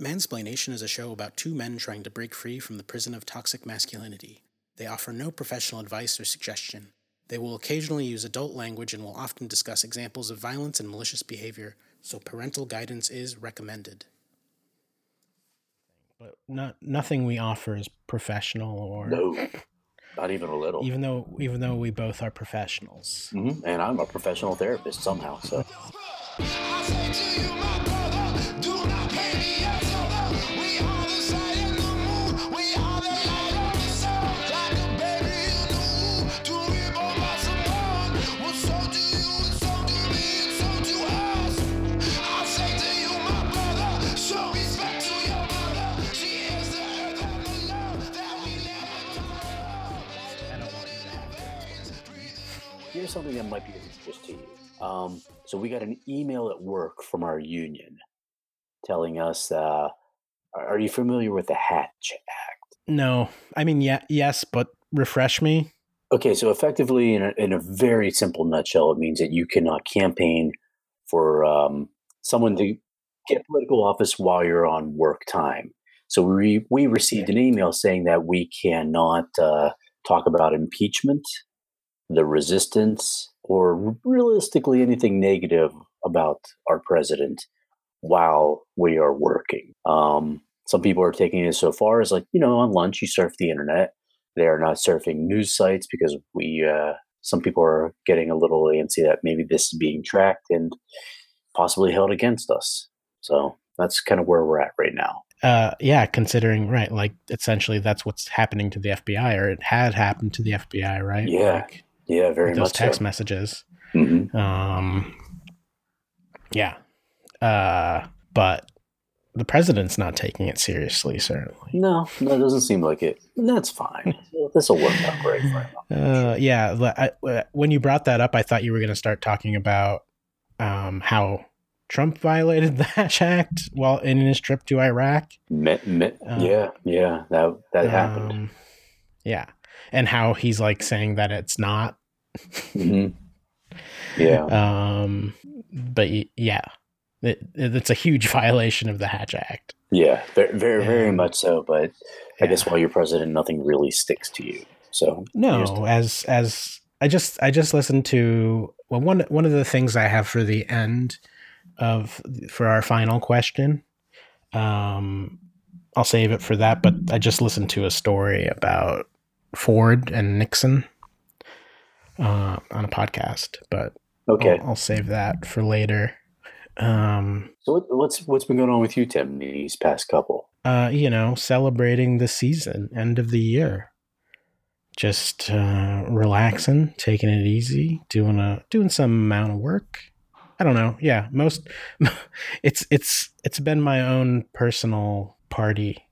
Mansplaination is a show about two men trying to break free from the prison of toxic masculinity. They offer no professional advice or suggestion. They will occasionally use adult language and will often discuss examples of violence and malicious behavior, so parental guidance is recommended. But not nothing we offer is professional or No, not even a little. even though even though we both are professionals. Mhm. And I'm a professional therapist somehow. So here's something that might be of interest to you. Um, so we got an email at work from our union telling us, uh, are you familiar with the Hatch Act? No, I mean yeah, yes, but refresh me. Okay, so effectively, in a, in a very simple nutshell, it means that you cannot campaign for um, someone to get political office while you're on work time. So we we received an email saying that we cannot uh, talk about impeachment, the resistance, or realistically anything negative about our president while we are working. Um, some people are taking it so far as like you know on lunch you surf the internet they are not surfing news sites because we uh, some people are getting a little antsy that maybe this is being tracked and possibly held against us so that's kind of where we're at right now Uh, yeah, considering right, like essentially that's what's happening to the FBI, or it had happened to the FBI, right? Yeah, like, yeah very those much text so. messages. Mhm. Um, yeah, uh, but the president's not taking it seriously, certainly. no no it doesn't seem like it that's fine this will work out great for him Uh, yeah, I, when you brought that up, I thought you were going to start talking about um, how Trump violated the Hatch Act while in his trip to Iraq. Me- me- Uh, yeah yeah that that happened Um, yeah, and how he's like saying that it's not. Mhm. yeah Um, but yeah, it, it's a huge violation of the Hatch Act. yeah very very, very much so but i Yeah. guess while you're president nothing really sticks to you so No, as as I just I just listened to well one one of the things I have for the end of for our final question. Um I'll save it for that, but I just listened to a story about Ford and Nixon uh, on a podcast, but okay I'll, I'll save that for later. Um So what, what's what's been going on with you, Tim, these past couple? uh, you know, celebrating the season, end of the year. Just uh, relaxing, taking it easy, doing a doing some amount of work. I don't know. Yeah, most it's it's it's been my own personal party.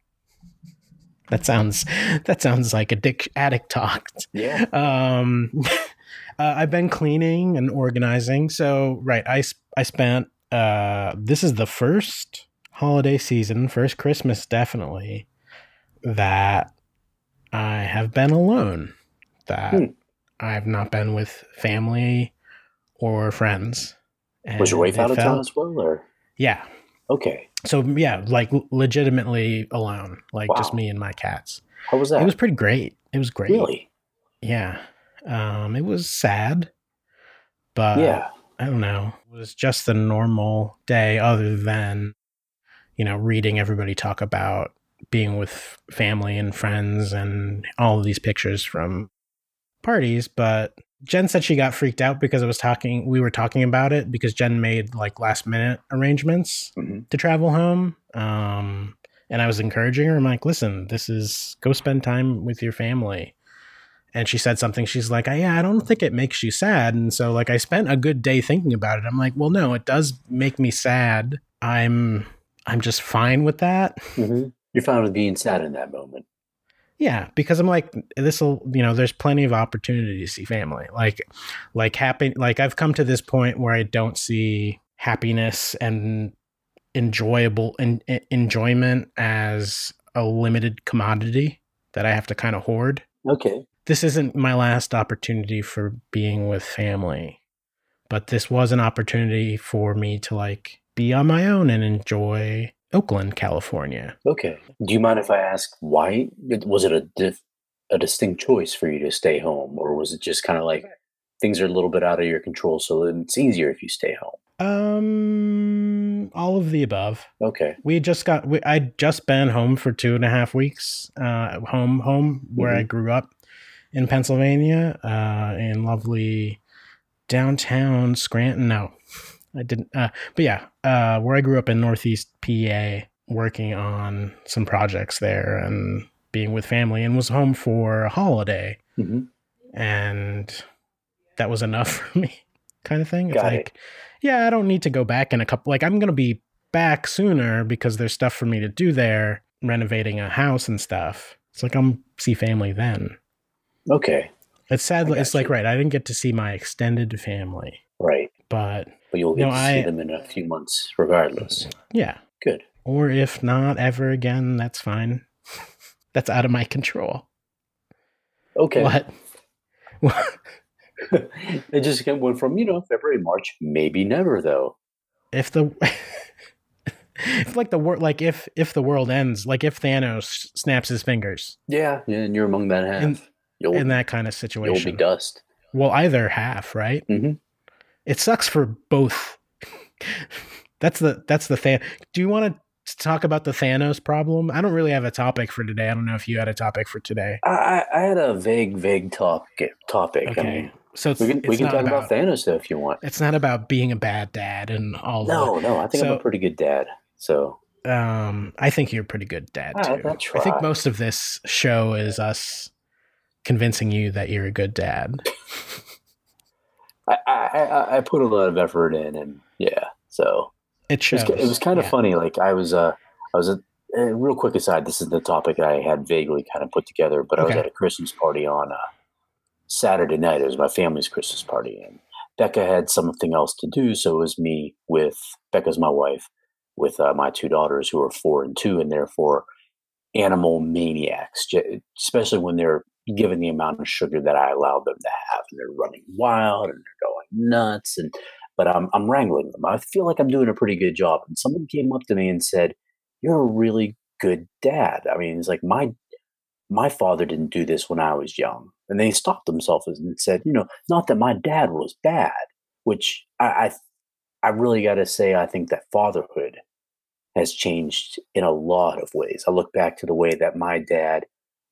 That sounds that sounds like addic- addict talk. Yeah. Um, uh, I've been cleaning and organizing. So right, I, I spent uh, this is the first holiday season, first Christmas definitely that I have been alone. That Hmm. I have not been with family or friends. Was your wife out of town as well, or Yeah. okay? So yeah, like legitimately alone, like just me and my cats. How was that? It was pretty great. It was great. really, Yeah. Um, it was sad, but yeah, I don't know. It was just a normal day other than, you know, reading everybody talk about being with family and friends and all of these pictures from parties. But Jen said she got freaked out because I was talking, we were talking about it because Jen made like last minute arrangements Mhm. to travel home. Um, and I was encouraging her. I'm like, listen, this is go spend time with your family. And she said something. She's like, yeah, I don't think it makes you sad. And so, like, I spent a good day thinking about it. I'm like, well, no, it does make me sad. I'm, I'm just fine with that. hmm you're fine with being sad in that moment. Yeah, because I'm like, this will, you know, there's plenty of opportunity to see family. Like, like happy, like I've come to this point where I don't see happiness and enjoyable and enjoyment as a limited commodity that I have to kind of hoard. Okay, This isn't my last opportunity for being with family, but this was an opportunity for me to like be on my own and enjoy Oakland, California. Okay. Do you mind if I ask why? Was it a dif- a distinct choice for you to stay home, or was it just kind of like things are a little bit out of your control, so it's easier if you stay home? Um, all of the above. Okay. We just got. We, I'd just been home for two and a half weeks. Uh, home, home where I grew up in Pennsylvania, uh, in lovely downtown Scranton. No, I didn't. Uh, but yeah, uh, where I grew up in Northeast PA, working on some projects there and being with family, and was home for a holiday, hmm and that was enough for me, kind of thing. It's Got it. like, yeah, I don't need to go back in a couple. Like, I'm gonna be back sooner because there's stuff for me to do there, renovating a house and stuff. It's like I'm see family then. Okay. It's sad. It's It's like right. I didn't get to see my extended family, Right. but But you'll get No, to I- see them in a few months, regardless. yeah. Good. Or if not ever again, that's fine. that's out of my control. Okay. What? What? it just went from you know February, March, maybe never though. if the if like the world like if if the world ends like if Thanos snaps his fingers Yeah. Yeah, and you're among that half. In- you'll in that kind of situation. you'll be dust. well, either half, right? Mhm. It sucks for both. that's the that's the Than. Do you want to talk about the Thanos problem? I don't really have a topic for today. I don't know if you had a topic for today. I, I I had a vague, vague topic. Topic. I Okay, mean, so it's, we can we can talk about, about, Thanos though if you want. it's not about being a bad dad and all. No, no, I think I'm a pretty good dad. So um, I think you're a pretty good dad too. I'll I think most of this show is us convincing you that you're a good dad. I, I I put a lot of effort in, and yeah, so It it was, it was kind of yeah. funny. Like I was uh I was a real quick aside. This is the topic I had vaguely kind of put together, but I was at a Christmas party on uh, Saturday night. It was my family's Christmas party, and Becca had something else to do, so it was me with Becca's my wife with uh, my two daughters who are four and two, and therefore animal maniacs, especially when they're given the amount of sugar that I allow them to have, and they're running wild and they're going nuts, and but I'm I'm wrangling them. I feel like I'm doing a pretty good job. And someone came up to me and said, "You're a really good dad." I mean, it's like my my father didn't do this when I was young, and they stopped themselves and said, "You know, not that my dad was bad," which I I, I really got to say, I think that fatherhood has changed in a lot of ways. I look back to the way that my dad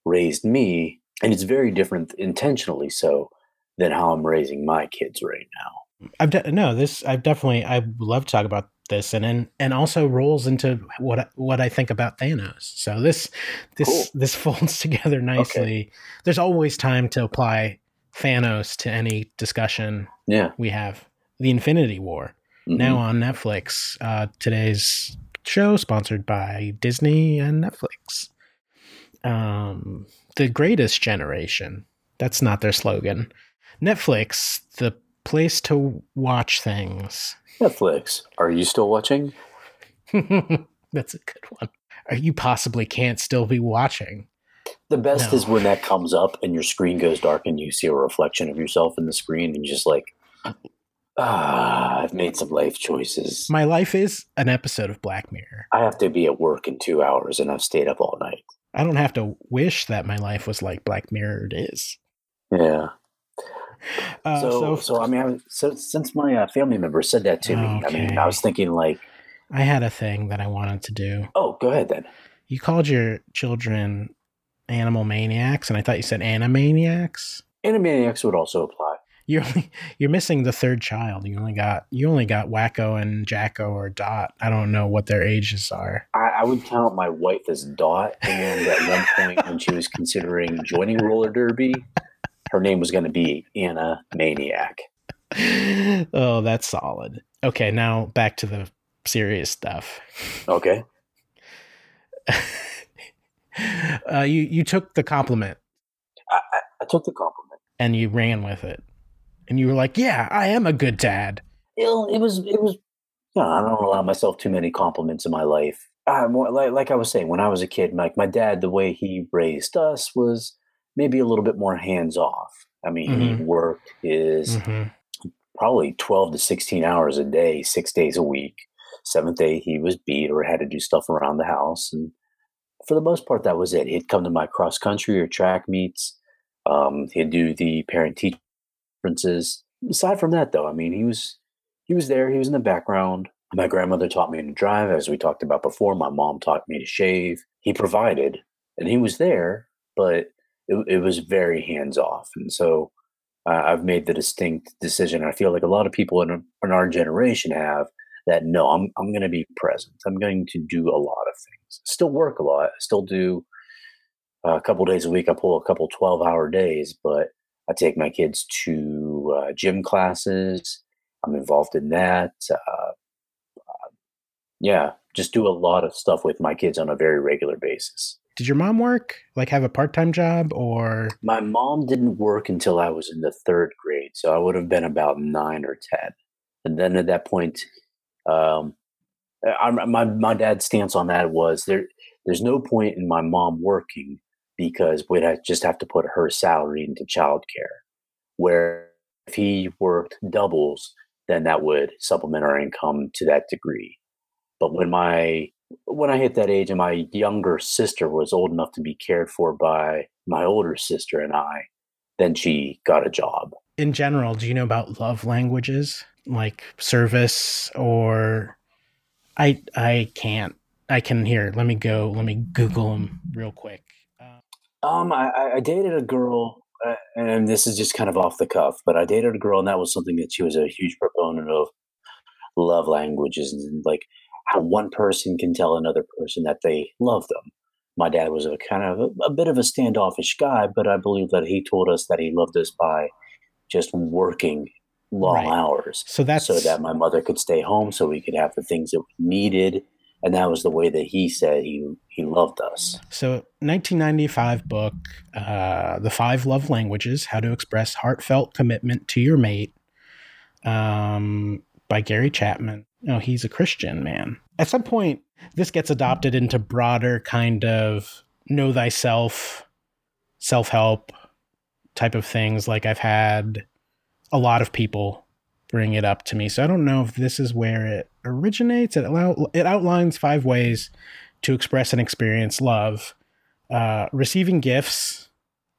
raised me, and it's very different, intentionally so, than how I'm raising my kids right now. I've de- no this. I've definitely. I love to talk about this, and and and also rolls into what I- what I think about Thanos. So this this Cool. this folds together nicely. There's always time to apply Thanos to any discussion Yeah. we have. The Infinity War Mhm. now on Netflix. Uh, today's show sponsored by Disney and Netflix. Um, the greatest generation. That's not their slogan. Netflix, the place to watch things. Netflix. Are you still watching? That's a good one. Or you possibly can't still be watching. The best No. is when that comes up and your screen goes dark and you see a reflection of yourself in the screen and you're just like, ah, I've made some life choices. My life is an episode of Black Mirror. I have to be at work in two hours and I've stayed up all night. I don't have to wish that my life was like Black Mirror it is. Yeah. Uh, so, so, I mean, I so since my uh, family member said that to me, I mean, I was thinking like, I had a thing that I wanted to do. oh, go ahead then. You called your children animal maniacs, and I thought you said animaniacs. Animaniacs would also apply. You're only, you're missing the third child. You only got you only got Wakko and Yakko or Dot. I don't know what their ages are. I, I would count my wife as Dot, and at one point when she was considering joining roller derby, her name was going to be Anna Maniac. oh, that's solid. Okay, now back to the serious stuff. Okay. uh, you you took the compliment I, I, I took the compliment. and you ran with it, and you were like, "Yeah, I am a good dad." It, it was, it was, you know, I don't allow myself too many compliments in my life. Uh, more, like, like I was saying, when I was a kid, like my dad, the way he raised us was maybe a little bit more hands off. I mean, he Mhm. worked his Mhm. probably 12 to 16 hours a day, six days a week. seventh day he was beat or had to do stuff around the house, and for the most part that was it. He'd come to my cross country or track meets. Um, he'd do the parent teacher conferences. Aside from that, though, I mean, he was he was there. He was in the background. My grandmother taught me to drive, as we talked about before. My mom taught me to shave. He provided, and he was there, but it, it was very hands off. And so uh, I've made the distinct decision. I feel like a lot of people in, in our generation have that. No, I'm I'm going to be present. I'm going to do a lot of things. Still work a lot. Still do uh, a couple days a week. I pull a couple twelve hour days, but I take my kids to uh, gym classes. I'm involved in that. Uh, uh, yeah, just do a lot of stuff with my kids on a very regular basis. Did your mom work? Like have a part time job or? My mom didn't work until I was in the third grade, so I would have been about nine or ten. And then at that point, um, I, my my dad's stance on that was there. There's no point in my mom working because we'd just have to put her salary into childcare. Where if he worked doubles, then that would supplement our income to that degree. But when my when I hit that age and my younger sister was old enough to be cared for by my older sister and I, then she got a job. In general, do you know about love languages like service or I I can't. I can hear. Let me go. Let me Google them real quick. Um, I, I- I dated a girl, uh, and this is just kind of off the cuff, but I dated a girl, and that was something that she was a huge proponent of love languages and like how one person can tell another person that they love them. My dad was a kind of a, a bit of a standoffish guy, but I believe that he told us that he loved us by just working long Right. hours so that's so that my mother could stay home so we could have the things that we needed. And that was the way that he said he, he loved us. So, 1995 book, uh, The Five Love Languages How to Express Heartfelt Commitment to Your Mate, um, by Gary Chapman. No, he's a Christian man. At some point, this gets adopted into broader kind of know thyself, self help type of things. Like, I've had a lot of people bring it up to me. So, I don't know if this is where it originates. It, allow- it outlines five ways to express and experience love uh, receiving gifts,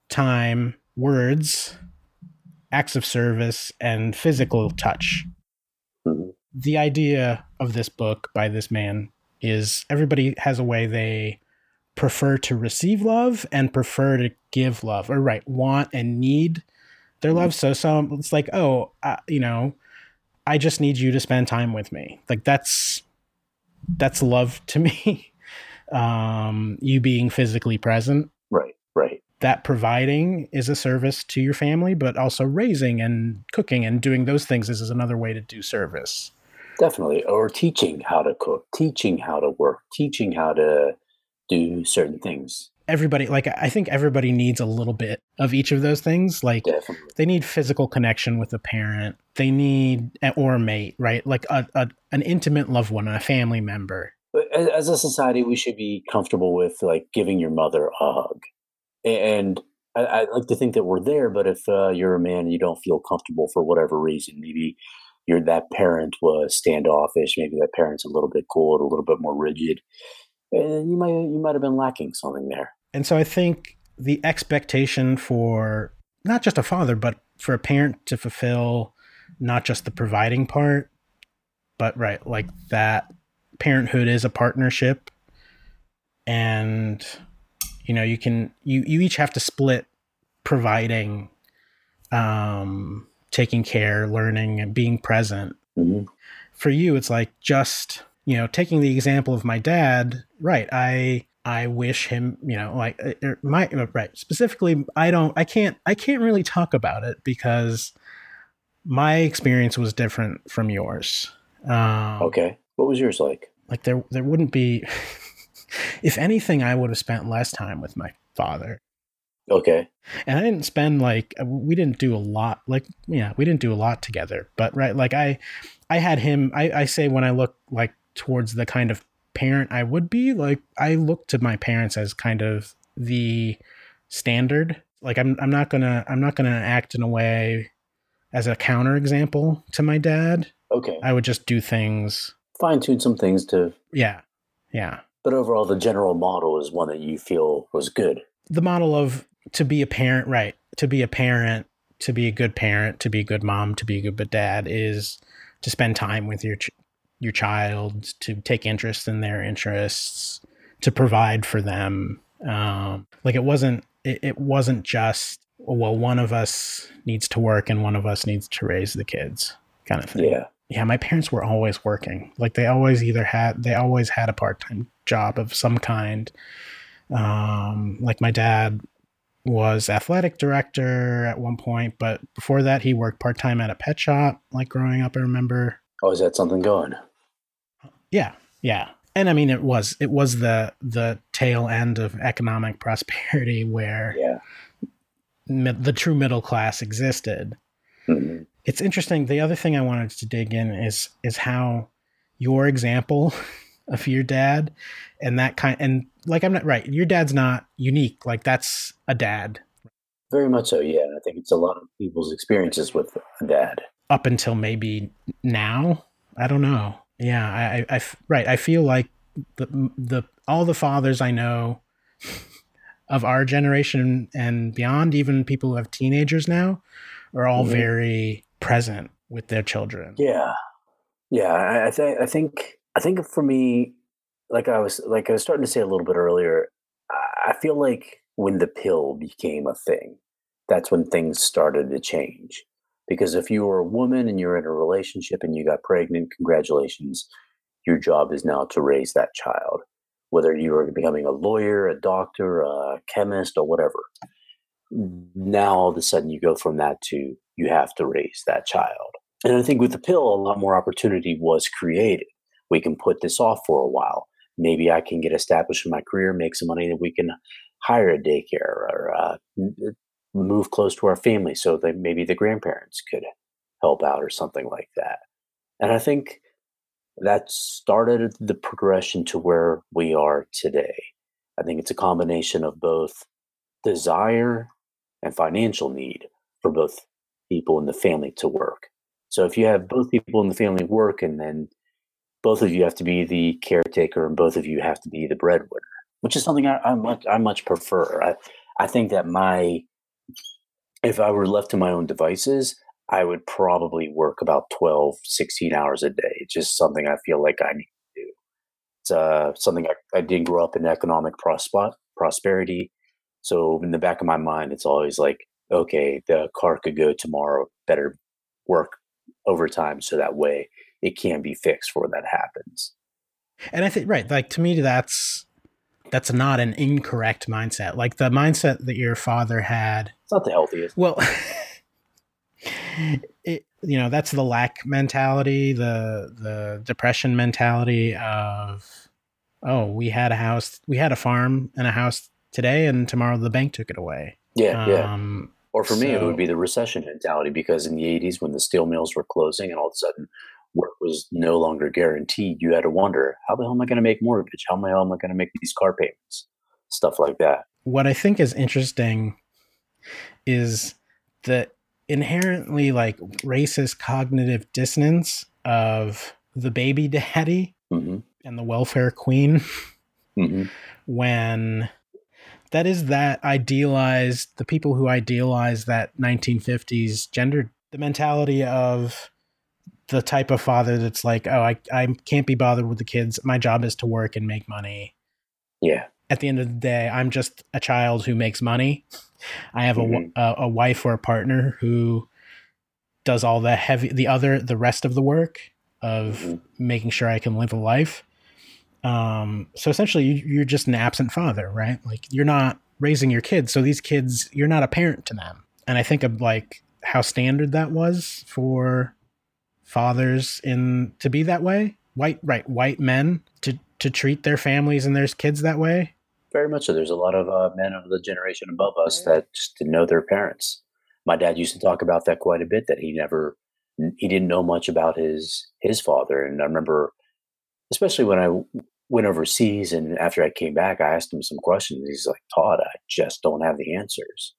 time, words, acts of service, and physical touch. Mhm. The idea of this book by this man is everybody has a way they prefer to receive love and prefer to give love, or right, want and need their love. So some it's like, oh, uh, you know, I just need you to spend time with me. Like that's that's love to me. um, you being physically present, Right, right. that providing is a service to your family, but also raising and cooking and doing those things is another way to do service. Definitely. Or teaching how to cook, teaching how to work, teaching how to do certain things. Everybody, like, I think everybody needs a little bit of each of those things. Like, Definitely. they need physical connection with a parent, they need, or a mate, right? Like, a, a, an intimate loved one, a family member. As a society, we should be comfortable with like giving your mother a hug. And I, I like to think that we're there, but if uh, you're a man and you don't feel comfortable for whatever reason, maybe you're that parent was standoffish, maybe that parent's a little bit cold, a little bit more rigid, you might you might have been lacking something there. And so I think the expectation for not just a father, but for a parent to fulfill not just the providing part, but right, like that parenthood is a partnership. And, you know, you can, you, you each have to split providing, um, taking care, learning, and being present hmm for you it's like just you know taking the example of my dad right i i wish him you know like uh, uh, my uh, right specifically i don't i can't i can't really talk about it because my experience was different from yours. Um Okay, what was yours like? like there there wouldn't be if anything i would have spent less time with my father. Okay, and I didn't spend like uh, we didn't do a lot like yeah we didn't do a lot together but right like I I had him I, I say when I look like towards the kind of parent I would be like I look to my parents as kind of the standard like I'm I'm not gonna I'm not gonna act in a way as a counter example to my dad okay, I would just do things fine tune some things to, Yeah. Yeah. but overall, the general model is one that you feel was good. the model of to be a parent, right? To be a parent, to be a good parent, to be a good mom, to be a good dad is to spend time with your your child, to take interest in their interests, to provide for them. Um, like it wasn't it, it wasn't just well one of us needs to work and one of us needs to raise the kids kind of thing Yeah. yeah my parents were always working like they always either had they always had a part-time job of some kind um like my dad was athletic director at one point but before that he worked part-time at a pet shop like growing up i remember Oh, is that something going? Yeah yeah and i mean it was it was the the tail end of economic prosperity where Yeah. mid, the true middle class existed Mhm. it's interesting the other thing i wanted to dig in is is how your example of your dad and that kind and like i'm not right your dad's not unique like that's a dad Very much so. Yeah. I think it's a lot of people's experiences with a dad. up until maybe now i don't know yeah i i, right i feel like the the all the fathers i know of our generation and beyond even people who have teenagers now are all Mhm. very present with their children Yeah, yeah. I, I think I think I think for me, like I was like I was starting to say a little bit earlier, I feel like when the pill became a thing, that's when things started to change. Because if you were a woman and you're in a relationship and you got pregnant, congratulations, your job is now to raise that child. Whether you are becoming a lawyer, a doctor, a chemist, or whatever. Now all of a sudden you go from that to you have to raise that child. And I think with the pill, a lot more opportunity was created. We can put this off for a while. Maybe I can get established in my career, make some money, that we can hire a daycare or uh, move close to our family so that maybe the grandparents could help out or something like that. And I think that started the progression to where we are today. I think it's a combination of both desire and financial need for both people in the family to work. So if you have both people in the family work and then both of you have to be the caretaker and both of you have to be the breadwinner, which is something I, I much I much prefer. I, I think that my if I were left to my own devices, I would probably work about 12, 16 hours a day. It's just something I feel like I need to do. It's uh, something I, I did grow up in economic prosper, prosperity. So in the back of my mind, it's always like, okay, the car could go tomorrow, better work overtime so that way it can be fixed before that happens. and i think right like to me that's that's not an incorrect mindset like the mindset that your father had not the healthiest. well it you know that's the lack mentality the the depression mentality of oh we had a house we had a farm and a house today and tomorrow the bank took it away Yeah, yeah. um Or for me, it would be the recession mentality because in the 80s, when the steel mills were closing and all of a sudden work was no longer guaranteed, you had to wonder, how the hell am I going to make mortgage? How the hell am I going to make these car payments? Stuff like that. what I think is interesting is the inherently like racist cognitive dissonance of the baby daddy hmm and the welfare queen hmm when that is that idealized the people who idealize that 1950s gender the mentality of the type of father that's like oh I, I can't be bothered with the kids. My job is to work and make money. Yeah. At the end of the day, I'm just a child who makes money. I have a Mhm. a, a wife or a partner who does all the heavy, the other, the rest of the work of Mhm. making sure I can live a life. Um, so essentially, you, you're just an absent father, right? Like you're not raising your kids. So these kids, you're not a parent to them. And I think of like how standard that was for fathers in to be that way. White, right? White men to to treat their families and their kids that way. Very much so. There's a lot of uh, men of the generation above us that just didn't know their parents. My dad used to talk about that quite a bit. That he never, he didn't know much about his his father. And I remember, especially when I went overseas and after I came back, I asked him some questions. He's like, "Todd, I just don't have the answers.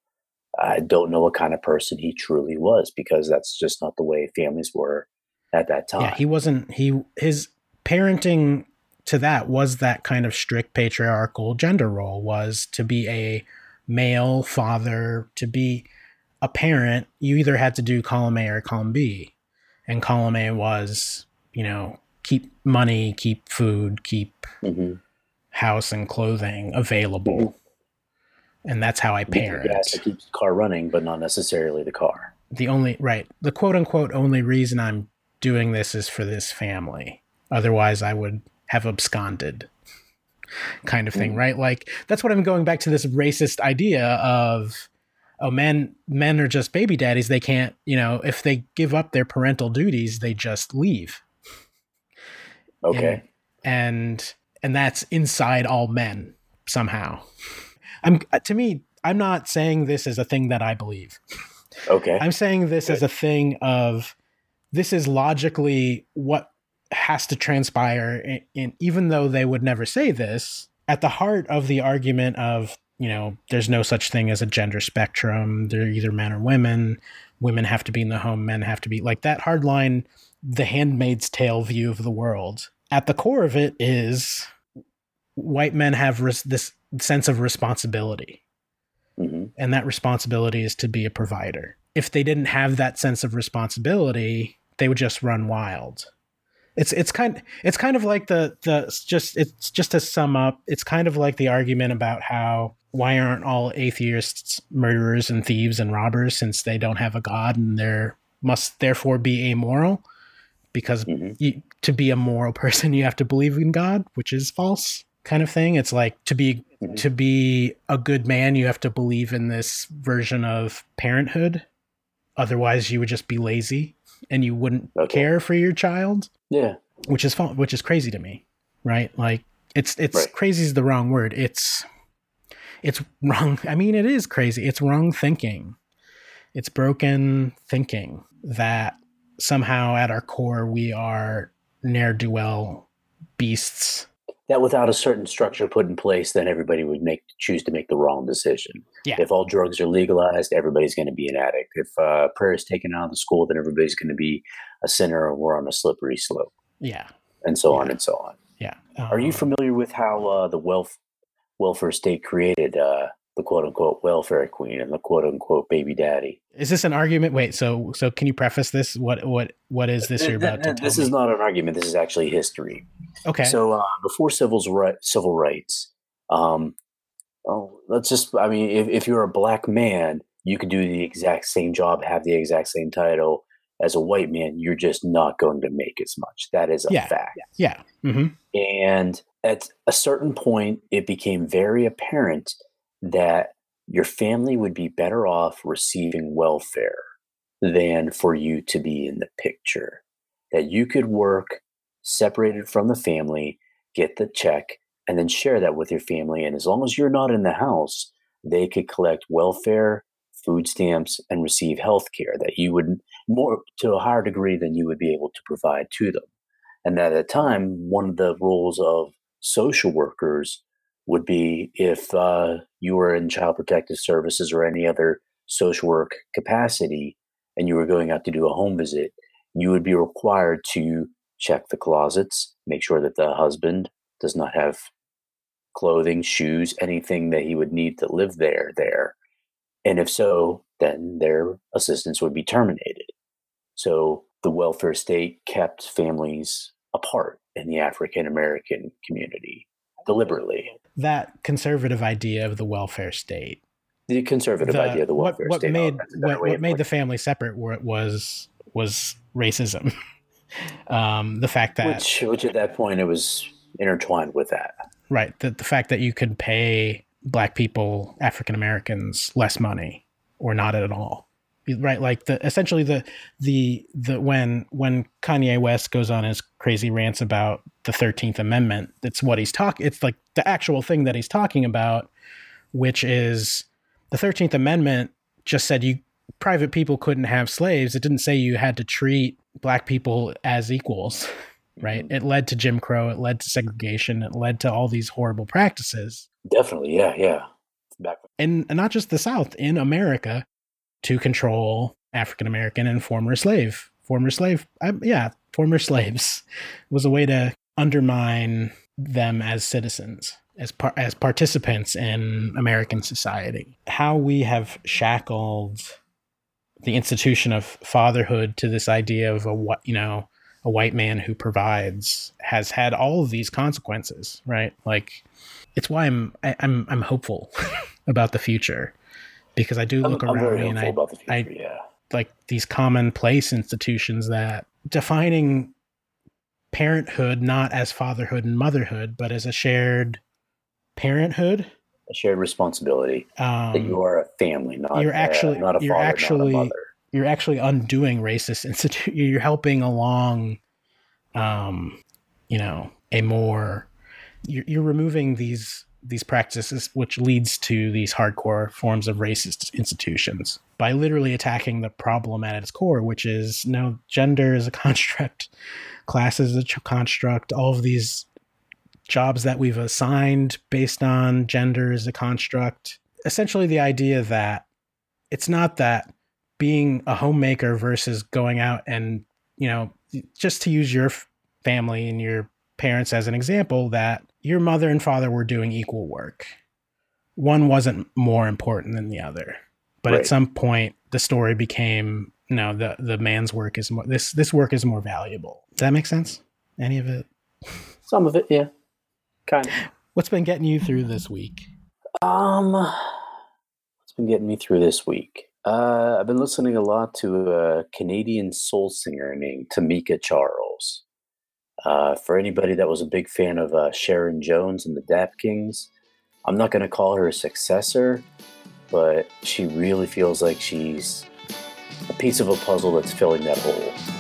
I don't know what kind of person he truly was because that's just not the way families were at that time." Yeah, he wasn't he his parenting to that was that kind of strict patriarchal gender role was to be a male father, to be a parent, you either had to do column A or column B. And column A was, you know, keep money, keep food, keep hmm house and clothing available. And that's how I parent. That keeps the car running, but not necessarily the car. the only right the quote unquote only reason i'm doing this is for this family otherwise i would have absconded kind of thing mm. right? Like that's what i'm going back to this racist idea of oh men men are just baby daddies. They can't you know if they give up their parental duties they just leave. Okay. and and that's inside all men somehow. I'm uh, to me i'm not saying this is a thing that i believe. Okay. I'm saying this as a thing of this is logically what has to transpire in, in even though they would never say this at the heart of the argument of you know there's no such thing as a gender spectrum they're either men or women women have to be in the home men have to be like that hard line the handmaid's tale view of the world at the core of it is white men have res- this sense of responsibility hmm and that responsibility is to be a provider. If they didn't have that sense of responsibility, they would just run wild. It's it's kind it's kind of like the the just it's just to sum up, it's kind of like the argument about how why aren't all atheists murderers and thieves and robbers since they don't have a god and they're must therefore be amoral? Because hmm you, to be a moral person you have to believe in god which is false kind of thing. It's like to be Mhm. to be a good man you have to believe in this version of parenthood. Otherwise you would just be lazy and you wouldn't Okay. care for your child Yeah. which is fun, which is crazy to me right like it's it's Right. crazy is the wrong word it's it's wrong i mean it is crazy it's wrong thinking it's broken thinking that somehow at our core we are ne'er-do-well beasts That without a certain structure put in place, then everybody would make choose to make the wrong decision. Yeah. If all drugs are legalized, everybody's going to be an addict. If uh, prayer is taken out of the school, then everybody's going to be a sinner, or we're on a slippery slope, yeah and so on and so on. yeah Are you Um, familiar with how uh, the welf- welfare state created uh, the quote unquote welfare queen and the quote unquote baby daddy? is this an argument wait so so can you preface this what what what is this you're about to this me? is not an argument. This is actually history. Okay So uh, before civil's right, civil rights, um, oh, let's just, I mean, if, if you're a black man, you could do the exact same job, have the exact same title as a white man. You're just not going to make as much. That is a Yeah. fact. yeah hmm And at a certain point, it became very apparent that your family would be better off receiving welfare than for you to be in the picture. That you could work separated from the family, get the check, and then share that with your family. And as long as you're not in the house, they could collect welfare, food stamps, and receive health care that you would more to a higher degree than you would be able to provide to them. And at the time, one of the roles of social workers would be if uh, you were in child protective services or any other social work capacity and you were going out to do a home visit, you would be required to check the closets, make sure that the husband does not have clothing, shoes, anything that he would need to live there there. And if so, then their assistance would be terminated. So the welfare state kept families apart in the African American community deliberately. that conservative idea of the welfare state The conservative the- idea of the welfare what state. oh, made what, what made the family separate was was racism um the fact that which, which at that point it was intertwined with that. right. The, the fact that you could pay black people african americans less money or not at all. Right. Like the essentially the the the when when kanye west goes on his crazy rants about the 13th amendment it's what he's talking it's like the actual thing that he's talking about which is the 13th amendment just said you private people couldn't have slaves it didn't say you had to treat black people as equals right mm-hmm. it led to jim crow it led to segregation it led to all these horrible practices Definitely, yeah, yeah. Back and not just the south in america to control african american and former slave former slave I, yeah former slaves was a way to undermine them as citizens, as par- as participants in American society. How we have shackled the institution of fatherhood to this idea of a what you know a white man who provides has had all of these consequences, right? Like it's why I'm I, I'm I'm hopeful about the future because I do I'm, look I'm around me and I future. I- yeah. like these commonplace institutions that defining parenthood not as fatherhood and motherhood, but as a shared parenthood. A shared responsibility that Um, you are a family, not you're actually- not a you're father, actually- not a mother. you're actually undoing racist institute. You're helping along, um, you know, a more. You're, you're removing these these practices, which leads to these hardcore forms of racist institutions by literally attacking the problem at its core, which is no gender is a construct, class is a construct. All of these jobs that we've assigned based on gender is a construct. Essentially, the idea that it's not that being a homemaker versus going out and you know just to use your family and your parents as an example that your mother and father were doing equal work. One wasn't more important than the other. But Right. at some point the story became no the the man's work is more this this work is more valuable. Does that make sense? Any of it? Some of it, yeah, kind of. what's been getting you through this week Um, what's been getting me through this week? Uh, I've been listening a lot to a Canadian soul singer named Tanika Charles. Uh, for anybody that was a big fan of uh, Sharon Jones and the Dap Kings, I'm not going to call her a successor, but she really feels like she's a piece of a puzzle that's filling that hole.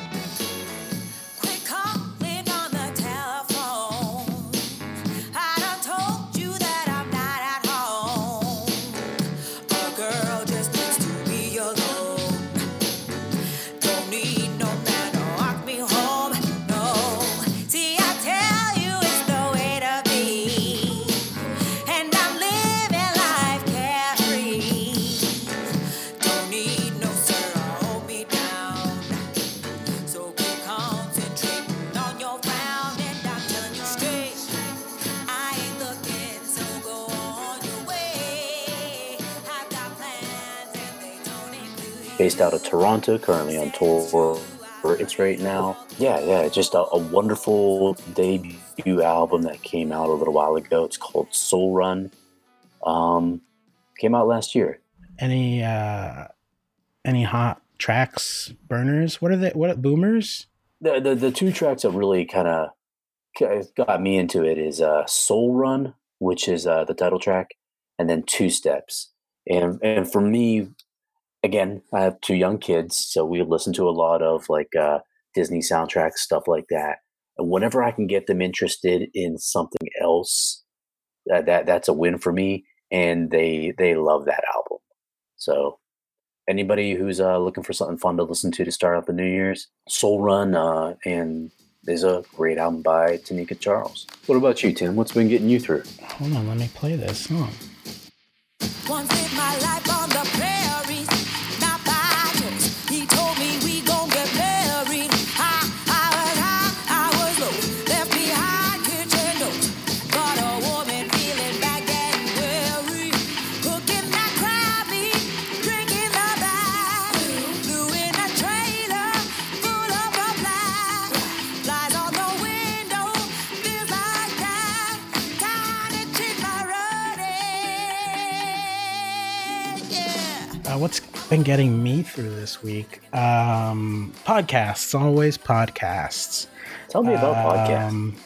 Based out of Toronto, currently on tour for it's right now. Yeah, yeah, just a, a wonderful debut album that came out a little while ago. It's called Soul Run. Um, came out last year. any uh any hot tracks burners what are they what boomers The the, the two tracks that really kind of got me into it is uh, Soul Run, which is uh, the title track, and then Two Steps. And and for me, again, I have two young kids, so we listen to a lot of like uh, Disney soundtracks, stuff like that. And whenever I can get them interested in something else, that, that that's a win for me. And they they love that album. So anybody who's uh, looking for something fun to listen to to start out the New Year's, Soul Run, uh, and there's a great album by Tanika Charles. What about you, Tim? What's been getting you through? hold on let me play this song been getting me through this week um podcasts always podcasts Tell me about podcasts. Um,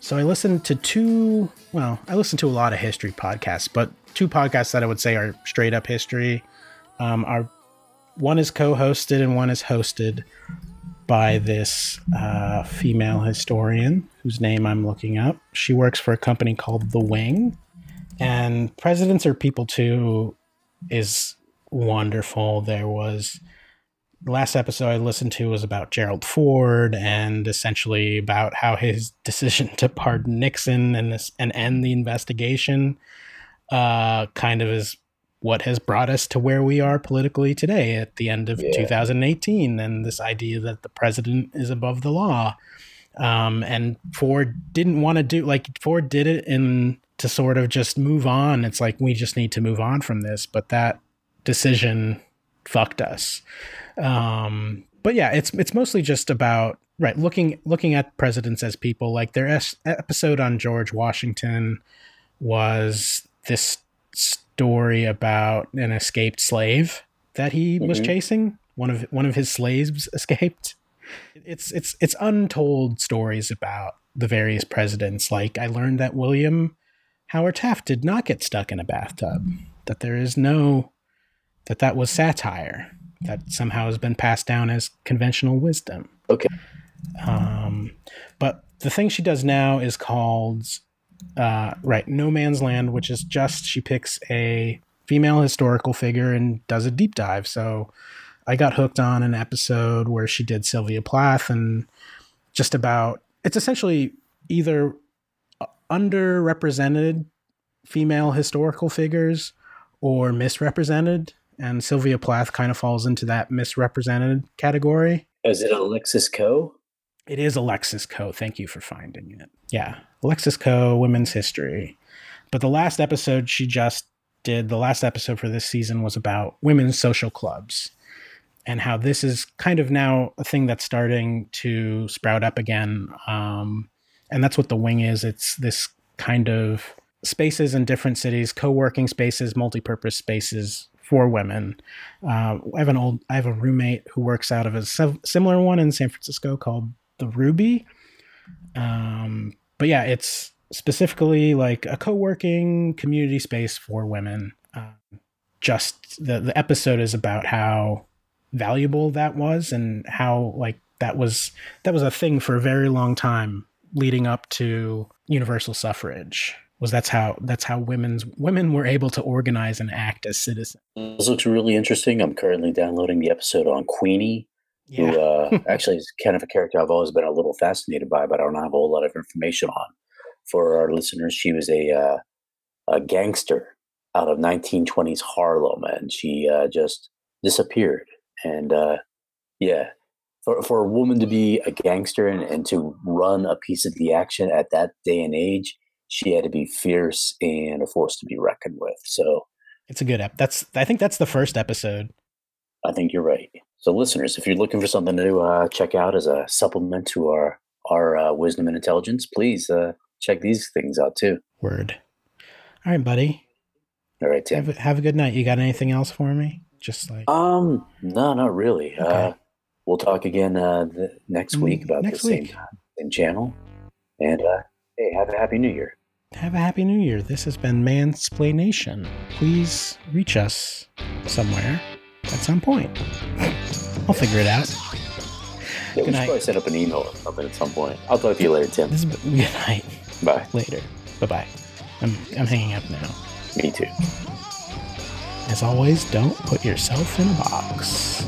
So I listened to two. Well, I listened to a lot of history podcasts, but two podcasts that I would say are straight up history. Um, are one is co-hosted and one is hosted by this uh, female historian whose name I'm looking up. She works for a company called The Wing, and Presidents Are People Too is wonderful. There was the last episode I listened to was about Gerald Ford and essentially about how his decision to pardon Nixon and this and end the investigation uh, kind of is what has brought us to where we are politically today at the end of Yeah. 2018 and this idea that the president is above the law Um, and Ford didn't want to do like Ford did it in to sort of just move on. It's like we just need to move on from this, but that decision fucked us. Um, but yeah, it's it's mostly just about right looking looking at presidents as people. Like their es- episode on George Washington was this story about an escaped slave that he was Mhm. chasing. One of one of his slaves escaped. It's it's it's untold stories about the various presidents. Like I learned that William Howard Taft did not get stuck in a bathtub. That there is no that that was satire. That somehow has been passed down as conventional wisdom. Okay. Um, but the thing she does now is called uh, right No Man's Land, which is just she picks a female historical figure and does a deep dive. So I got hooked on an episode where she did Sylvia Plath and just about it's essentially either underrepresented female historical figures or misrepresented. And Sylvia Plath kind of falls into that misrepresented category. Is it Alexis Coe? It is Alexis Coe. Thank you for finding it. Yeah, Alexis Coe, Women's History. But the last episode she just did, the last episode for this season was about women's social clubs and how this is kind of now a thing that's starting to sprout up again. Um, and that's what the wing is. It's this kind of spaces in different cities, co-working spaces, multi-purpose spaces for women. Uh, I have an old, I have a roommate who works out of a sim- similar one in San Francisco called the Ruby. Um, but yeah, it's specifically like a co-working community space for women. Um, just the the episode is about how valuable that was and how like that was that was a thing for a very long time leading up to universal suffrage was that's how that's how women's women were able to organize and act as citizens This looks really interesting. I'm currently downloading the episode on Queenie, who uh, actually is kind of a character I've always been a little fascinated by, but I don't have a whole lot of information on. For our listeners, she was a, uh, a gangster out of 1920s Harlem, and she uh, just disappeared. And uh, yeah, for, for a woman to be a gangster and, and to run a piece of the action at that day and age, she had to be fierce and a force to be reckoned with. So it's a good ep that's i think that's the first episode I think you're right. So, listeners, if you're looking for something to uh, check out as a supplement to our our uh, wisdom and intelligence, please uh, check these things out too. word all right buddy All right, Tim. have, a- have a good night you got anything else for me just like Um, no, not really. Uh, Okay. we'll talk again uh, the next Mm, week about next the same week. time, same channel. And uh, hey, have a happy New Year. have a happy new year this has been mansplaination please reach us somewhere at some point i'll figure it out Yeah, we should probably set up an email or something at some point. I'll talk to you later, Tim. this is good night Bye. later bye-bye i'm, I'm hanging up now Me too. as always don't put yourself in a box